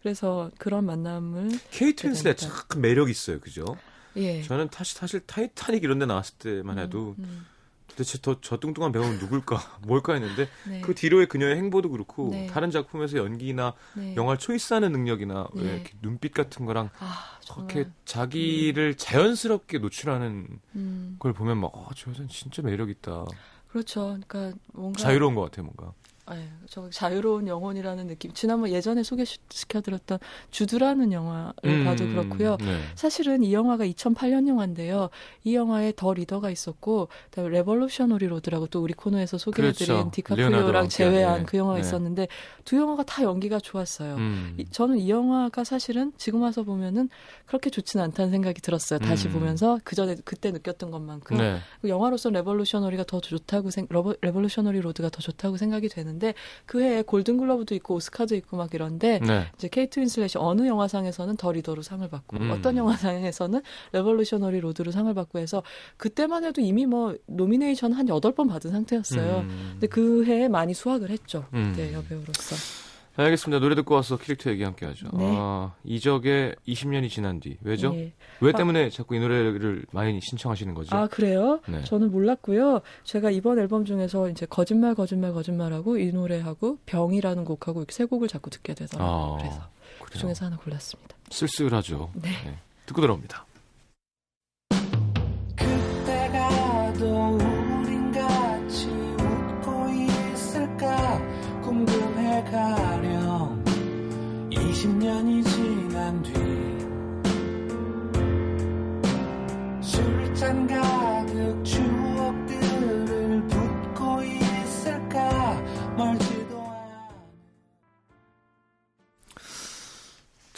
그래서 그런 만남을 케이트 윈슬렛 참 매력 있어요, 그죠? 예. 저는 사실 사실 타이타닉 이런 데 나왔을 때만 해도 음, 음. 도대체 더, 저 뚱뚱한 배우는 누굴까, 뭘까 했는데 네. 그 뒤로의 그녀의 행보도 그렇고 네. 다른 작품에서 연기나 네. 영화를 choice하는 능력이나 왜 네. 이렇게 눈빛 같은 거랑 아, 그렇게 자기를 음. 자연스럽게 노출하는 음. 걸 보면 막, 아, 저 여자는 진짜 매력 있다. 그렇죠. 그러니까 뭔가 자유로운 것 같아요, 뭔가. 아유, 저 자유로운 영혼이라는 느낌. 지난번 예전에 소개시켜드렸던 주드라는 영화를 음, 봐도 그렇고요. 네. 사실은 이 영화가 2008년 영화인데요. 이 영화에 더 리더가 있었고, 그다음에 레볼루셔너리 로드라고 또 우리 코너에서 소개해드린 그렇죠. 디카프리오랑 재회한 네. 그 영화가 네. 있었는데 두 영화가 다 연기가 좋았어요. 음. 이, 저는 이 영화가 사실은 지금 와서 보면은 그렇게 좋지는 않다는 생각이 들었어요. 다시 음. 보면서 그 전에 그때 느꼈던 것만큼 네. 영화로서 레볼루셔너리가 더 좋다고 생, 레볼루셔너리 로드가 더 좋다고 생각이 되는데. 있는데 그 해에 골든글러브도 있고 오스카도 있고 막 이런데 네. 이제 케이트 윈슬렛이 어느 영화상에서는 더 리더로 상을 받고 음. 어떤 영화상에서는 레볼루셔너리 로드로 상을 받고 해서 그때만 해도 이미 뭐 nomination 한 여덟 번 받은 상태였어요. 음. 근데 그 해에 많이 수확을 했죠. 음. 네, 여배우로서. 네, 알겠습니다. 노래 듣고 와서 캐릭터 얘기 함께 하죠. 네. 아, 이적의 20년이 지난 뒤. 왜죠? 네. 왜 아. 때문에 아, 자꾸 이 노래를 많이 신청하시는 거죠? 아, 그래요? 네. 저는 몰랐고요. 제가 이번 앨범 중에서 이제 거짓말, 거짓말, 거짓말하고 이 노래하고 병이라는 곡하고 이렇게 세 곡을 자꾸 듣게 되더라고요. 아, 그래서 그래요? 그 중에서 하나 골랐습니다. 쓸쓸하죠. 네. 네. 듣고 들어옵니다.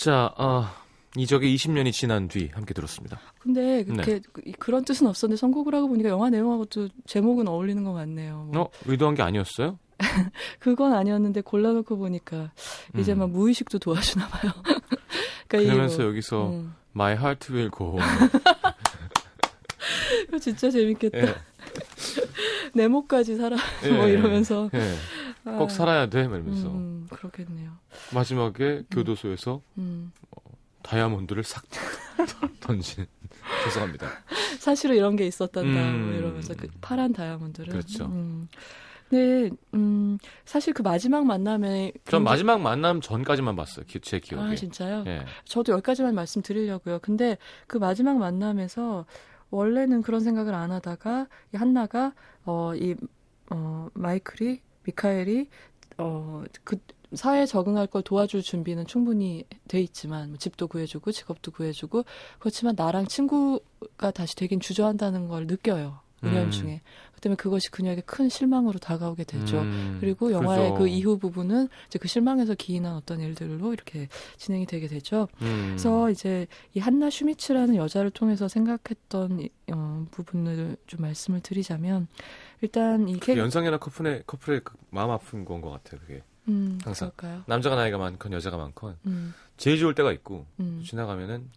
자, 아, 이적이 20년이 지난 뒤 함께 들었습니다. 근데 그렇게 네. 그, 그런 뜻은 없었는데 선곡을 하고 보니까 영화 내용하고도 제목은 어울리는 것 같네요. 뭐. 어, 의도한 게 아니었어요? 그건 아니었는데 골라놓고 보니까 이제 음. 막 무의식도 도와주나 봐요. 그러니까 그러면서 뭐, 여기서 음. My Heart Will Go 진짜 재밌겠다. 예. 내 목까지 살아 예. 뭐 이러면서 예. 꼭 아. 살아야 돼 말면서 음, 그렇겠네요. 마지막에 음. 교도소에서 음. 어, 다이아몬드를 싹 던지는 죄송합니다. 사실은 이런 게 있었단다 음. 뭐 이러면서 그 파란 다이아몬드를 그렇죠. 음. 네, 음, 사실 그 마지막 만남에. 전 마지막 만남 전까지만 봤어요. 제 기억에. 아, 진짜요? 예. 저도 여기까지만 말씀드리려고요. 근데 그 마지막 만남에서 원래는 그런 생각을 안 하다가 이 한나가, 어, 이, 어, 마이클이, 미카엘이, 어, 그, 사회에 적응할 걸 도와줄 준비는 충분히 돼 있지만 뭐 집도 구해주고 직업도 구해주고 그렇지만 나랑 친구가 다시 되긴 주저한다는 걸 느껴요. 은연 음. 중에. 그 때문에 그것이 그녀에게 큰 실망으로 다가오게 되죠. 음. 그리고 영화의 그죠. 그 이후 부분은 이제 그 실망에서 기인한 어떤 일들로 이렇게 진행이 되게 되죠. 음. 그래서 이제 이 한나 슈미츠라는 여자를 통해서 생각했던 어, 부분을 좀 말씀을 드리자면 일단 이게 연상연하 커플의 커플의 그 마음 아픈 건 것 같아요. 그게. 음, 항상 그럴까요? 남자가 나이가 많건 여자가 많건 음. 제일 좋을 때가 있고 음. 지나가면은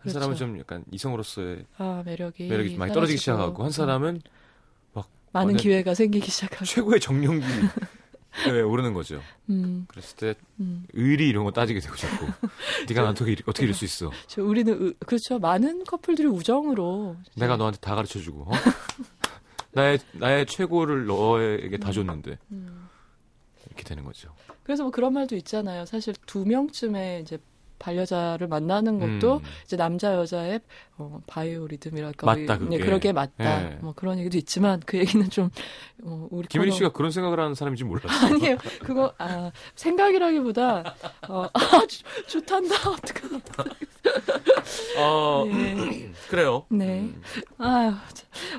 한 그렇죠. 사람은 좀 약간 이성으로서의 아, 매력이, 매력이 많이 떨어지기 시작하고 한 음. 사람은 막 많은 기회가 생기기 시작하고 최고의 정령기 네, 오르는 거죠. 음. 그랬을 때 음. 의리 이런 거 따지게 되고 자꾸 네가 나한테 어떻게, 어떻게 이럴 수 있어? 저 우리는 의, 그렇죠. 많은 커플들이 우정으로 내가 너한테 다 가르쳐 주고 어? 나의 나의 최고를 너에게 다 음. 줬는데 음. 이렇게 되는 거죠. 그래서 뭐 그런 말도 있잖아요. 사실 두 명쯤의 이제 반려자를 만나는 것도 음. 이제 남자 여자의 어, 바이오 리듬이랄까 맞다 그게 네, 그러게 맞다 네. 뭐 그런 얘기도 있지만 그 얘기는 좀 어, 우리 김일희 씨가 그런 생각을 하는 사람인지 몰랐어요. 아니에요 그거 아 생각이라기보다 어, 아 좋, 단다 어떡하나 어, 네. 그래요. 네. 음. 아유,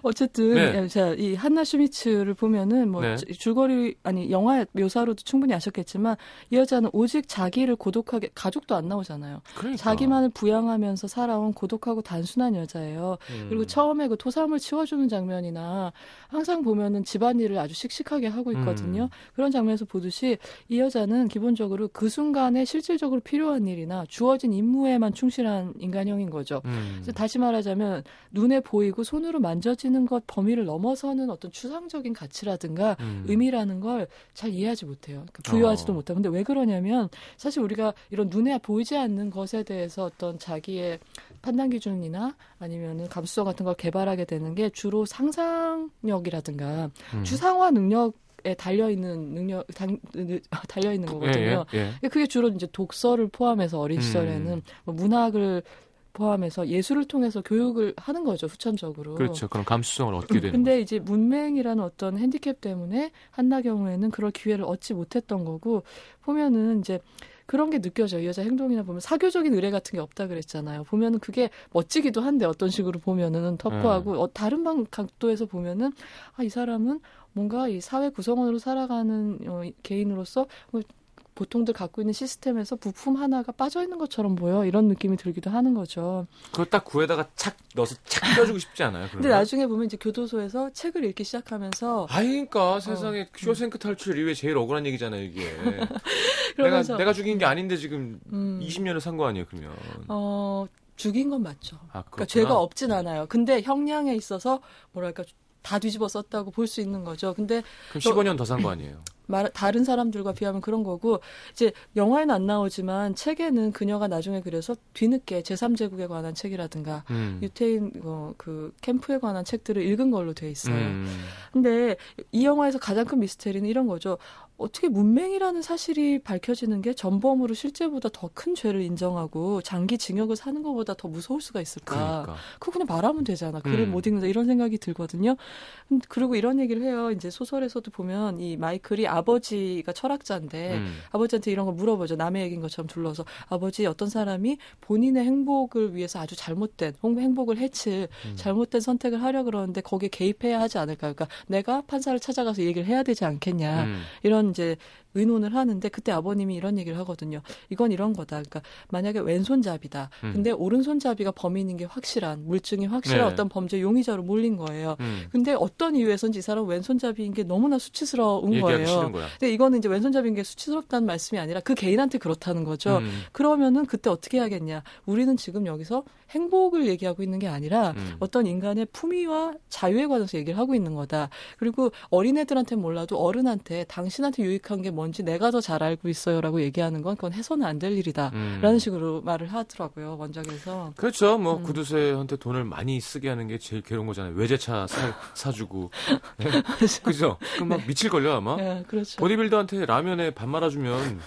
어쨌든 네. 자, 이 한나 슈미츠를 보면은 뭐 네. 줄거리 아니 영화 묘사로도 충분히 아셨겠지만 이 여자는 오직 자기를 고독하게 가족도 안 나오잖아요. 그러니까. 자기만을 부양하면서 살아온 고독하고 단순 한 여자예요. 음. 그리고 처음에 그 토사물 치워주는 장면이나 항상 보면은 집안일을 아주 씩씩하게 하고 있거든요. 음. 그런 장면에서 보듯이 이 여자는 기본적으로 그 순간에 실질적으로 필요한 일이나 주어진 임무에만 충실한 인간형인 거죠. 음. 다시 말하자면 눈에 보이고 손으로 만져지는 것 범위를 넘어서는 어떤 추상적인 가치라든가 음. 의미라는 걸 잘 이해하지 못해요. 그러니까 부여하지도 어. 못하고. 근데 왜 그러냐면 사실 우리가 이런 눈에 보이지 않는 것에 대해서 어떤 자기의 판단 기준이나 아니면은 감수성 같은 걸 개발하게 되는 게 주로 상상력이라든가 음. 추상화 능력 에 달려 있는 능력 당, 달려 있는 거거든요. 예, 예, 예. 그게 주로 이제 독서를 포함해서 어린 시절에는 음. 뭐 문학을 포함해서 예술을 통해서 교육을 하는 거죠 후천적으로. 그렇죠. 그럼 감수성을 얻게 되는. 근데 거죠. 이제 문맹이라는 어떤 핸디캡 때문에 한나 경우에는 그럴 기회를 얻지 못했던 거고 보면은 이제 그런 게 느껴져요. 이 여자 행동이나 보면 사교적인 의뢰 같은 게 없다 그랬잖아요. 보면은 그게 멋지기도 한데 어떤 식으로 보면은 터프하고 네. 어, 다른 방 각도에서 보면은 아 이 사람은 뭔가 이 사회 구성원으로 살아가는 어, 개인으로서 뭐 보통들 갖고 있는 시스템에서 부품 하나가 빠져 있는 것처럼 보여 이런 느낌이 들기도 하는 거죠. 그걸 딱 구에다가 착 넣어서 착 껴주고 싶지 않아요? 근데 나중에 보면 이제 교도소에서 책을 읽기 시작하면서 아 그러니까 어. 세상에 큐어생크 탈출 이후에 제일 억울한 얘기잖아요 이게. 내가 내가 죽인 게 아닌데 지금 음. 20년을 산 거 아니에요 그러면. 어 죽인 건 맞죠. 아, 그러니까 죄가 없진 않아요. 근데 형량에 있어서 뭐랄까 다 뒤집어 썼다고 볼 수 있는 거죠. 근데 그럼 15년 더 산 거 아니에요? 말, 다른 사람들과 비하면 그런 거고 이제 영화에는 안 나오지만 책에는 그녀가 나중에 그래서 뒤늦게 제3제국에 관한 책이라든가 음. 유태인 어, 그 캠프에 관한 책들을 읽은 걸로 돼 있어요. 음. 근데 이 영화에서 가장 큰 미스테리는 이런 거죠. 어떻게 문맹이라는 사실이 밝혀지는 게 전범으로 실제보다 더 큰 죄를 인정하고 장기 징역을 사는 것보다 더 무서울 수가 있을까? 그러니까. 그거 그냥 말하면 되잖아. 글을 음. 못 읽는다 이런 생각이 들거든요. 그리고 이런 얘기를 해요. 이제 소설에서도 보면 이 마이클이 아버지가 철학자인데 음. 아버지한테 이런 걸 물어보죠. 남의 얘기인 것처럼 둘러서 아버지 어떤 사람이 본인의 행복을 위해서 아주 잘못된 행복을 해칠 음. 잘못된 선택을 하려 그러는데 거기에 개입해야 하지 않을까? 그러니까 내가 판사를 찾아가서 얘기를 해야 되지 않겠냐 음. 이런 이제 의논을 하는데 그때 아버님이 이런 얘기를 하거든요. 이건 이런 거다. 그러니까 만약에 왼손잡이다. 음. 근데 오른손잡이가 범인인 게 확실한 물증이 확실한 네. 어떤 범죄 용의자로 몰린 거예요. 음. 근데 어떤 이유에선지 이 사람 왼손잡이인 게 너무나 수치스러운 거예요. 근데 이거는 이제 왼손잡이인 게 수치스럽다는 말씀이 아니라 그 개인한테 그렇다는 거죠. 음. 그러면은 그때 어떻게 해야겠냐? 우리는 지금 여기서 행복을 얘기하고 있는 게 아니라 음. 어떤 인간의 품위와 자유에 관해서 얘기를 하고 있는 거다. 그리고 어린애들한테 몰라도 어른한테 당신한테 유익한 게 뭔지 내가 더 잘 알고 있어요라고 얘기하는 건 그건 해서는 안 될 일이다라는 음. 식으로 말을 하더라고요 원작에서. 그렇죠. 뭐 음. 구두쇠한테 돈을 많이 쓰게 하는 게 제일 괴로운 거잖아요. 외제차 사, 사주고. 네. 그죠? 그럼 막 네. 미칠 걸요 아마. 네, 그렇죠. 보디빌더한테 라면에 밥 말아주면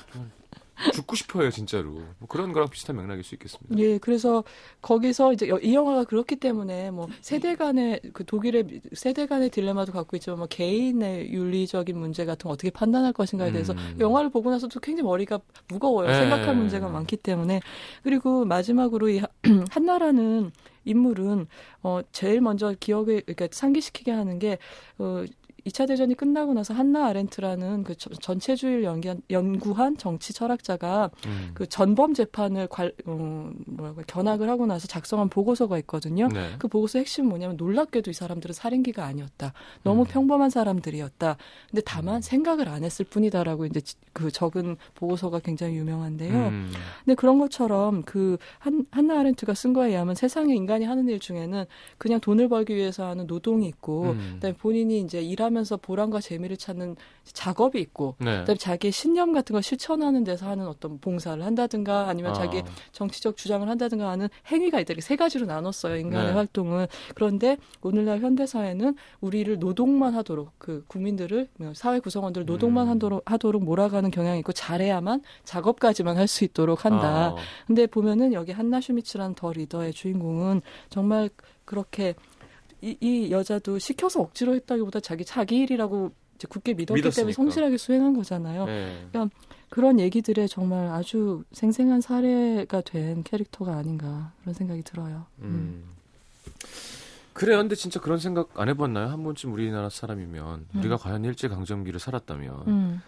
죽고 싶어요, 진짜로. 뭐 그런 거랑 비슷한 맥락일 수 있겠습니다. 예, 그래서 거기서 이제 이 영화가 그렇기 때문에 뭐 세대 간의 그 독일의 세대 간의 딜레마도 갖고 있지만 뭐 개인의 윤리적인 문제 같은 거 어떻게 판단할 것인가에 대해서 음. 영화를 보고 나서도 굉장히 머리가 무거워요. 네. 생각할 문제가 많기 때문에. 그리고 마지막으로 이 한나라는 인물은 어 제일 먼저 기억에 그러니까 상기시키게 하는 게 어, 2차 대전이 끝나고 나서 한나 아렌트라는 그 전체주의를 연기한, 연구한 정치 철학자가 음. 그 전범 재판을 관, 어, 뭐라고 견학을 하고 나서 작성한 보고서가 있거든요. 네. 그 보고서 핵심 뭐냐면 놀랍게도 이 사람들은 살인기가 아니었다. 너무 음. 평범한 사람들이었다. 근데 다만 음. 생각을 안 했을 뿐이다라고 이제 그 적은 보고서가 굉장히 유명한데요. 음. 근데 그런 것처럼 그 한, 한나 아렌트가 쓴 거에 의하면 세상에 인간이 하는 일 중에는 그냥 돈을 벌기 위해서 하는 노동이 있고 음. 그다음에 본인이 이제 일하면 하면서 보람과 재미를 찾는 작업이 있고 네. 그다음에 자기의 신념 같은 걸 실천하는 데서 하는 어떤 봉사를 한다든가 아니면 아. 자기 정치적 주장을 한다든가 하는 행위가 있다. 이렇게 세 가지로 나눴어요. 인간의 네. 활동은. 그런데 오늘날 현대 사회는 우리를 노동만 하도록 그 국민들을 사회 구성원들을 노동만 음. 하도록 하도록 몰아가는 경향이 있고 잘해야만 작업까지만 할 수 있도록 한다. 아. 근데 보면은 여기 한나 슈미츠라는 더 리더의 주인공은 정말 그렇게 이, 이 여자도 시켜서 억지로 했다기보다 자기 자기 일이라고 이제 굳게 믿었기 믿었으니까. 때문에 성실하게 수행한 거잖아요. 네. 그러니까 그런 얘기들에 정말 아주 생생한 사례가 된 캐릭터가 아닌가 그런 생각이 들어요. 음. 음. 그래요. 근데 진짜 그런 생각 안 해봤나요? 한 번쯤 우리나라 사람이면 음. 우리가 과연 일제 강점기를 살았다면 음.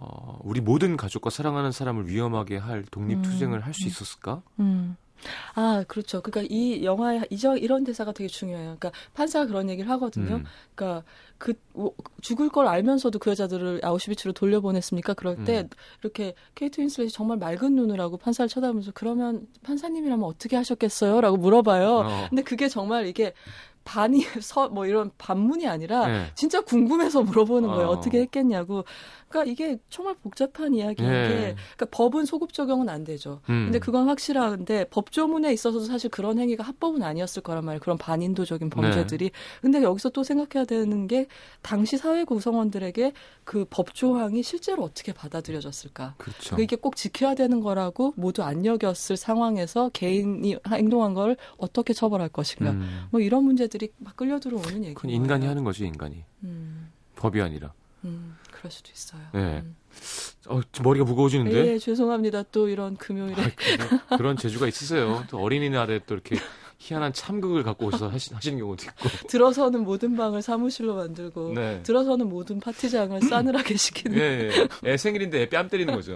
어, 우리 모든 가족과 사랑하는 사람을 위험하게 할 독립 투쟁을 음. 할수 음. 있었을까? 아, 그렇죠. 그러니까 이 영화에 이저 이런 대사가 되게 중요해요. 그러니까 판사가 그런 얘기를 하거든요. 음. 그러니까 그 죽을 걸 알면서도 그 여자들을 아우슈비츠로 돌려보냈습니까? 그럴 때 음. 이렇게 케이트 윈슬렛이 정말 맑은 눈을 하고 판사를 쳐다보면서 그러면 판사님이라면 어떻게 하셨겠어요?라고 물어봐요. 어. 근데 그게 정말 이게 반이 서 뭐 이런 반문이 아니라 네. 진짜 궁금해서 물어보는 거예요. 어. 떻게 했겠냐고. 그러니까 이게 정말 복잡한 이야기인 네. 게 그러니까 법은 소급 적용은 안 되죠. 음. 근데 그건 확실한데 법조문에 있어서도 사실 그런 행위가 합법은 아니었을 거란 말이에요. 그런 반인도적인 범죄들이. 네. 근데 여기서 또 생각해야 되는 게 당시 사회 구성원들에게 그 법조항이 실제로 어떻게 받아들여졌을까? 그렇죠. 이게 꼭 지켜야 되는 거라고 모두 안 여겼을 상황에서 개인이 행동한 걸 어떻게 처벌할 것인가? 음. 뭐 이런 문제들이 막 끌려 들어오는 얘기. 그건 인간이 하는 거지 인간이. 음. 법이 아니라. 음. 그럴 수도 있어요. 네. 음. 어, 머리가 무거워지는데. 예, 죄송합니다. 또 이런 금요일에 아, 그런 재주가 있으세요. 또 어린이날에 또 이렇게 희한한 참극을 갖고 오셔서 하시, 는 경우도 있고. 들어서는 모든 방을 사무실로 만들고 네. 들어서는 모든 파티장을 싸늘하게 시키는. 네, 애 생일인데 애 뺨 때리는 거죠.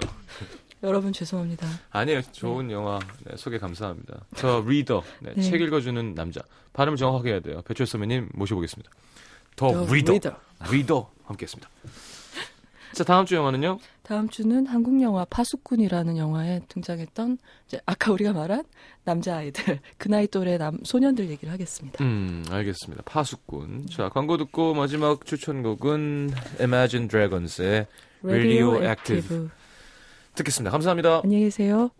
여러분 죄송합니다. 아니에요. 좋은 네. 영화 네, 소개 감사합니다. 저 리더, 네, 네. 책 읽어주는 남자. 발음 정확하게 해야 돼요. 배철 선배님 모셔보겠습니다. 더 리더, 리더, 리더 함께했습니다. 자, 다음 주 영화는요? 다음 주는 한국 영화 파수꾼이라는 영화에 등장했던 이제 아까 우리가 말한 남자 아이들 그 나이 또래 남 소년들 얘기를 하겠습니다. 음, 알겠습니다. 파수꾼. 자, 광고 듣고 마지막 추천곡은 Imagine Dragons의 Radioactive. Radioactive. 듣겠습니다. 감사합니다. 안녕히 계세요.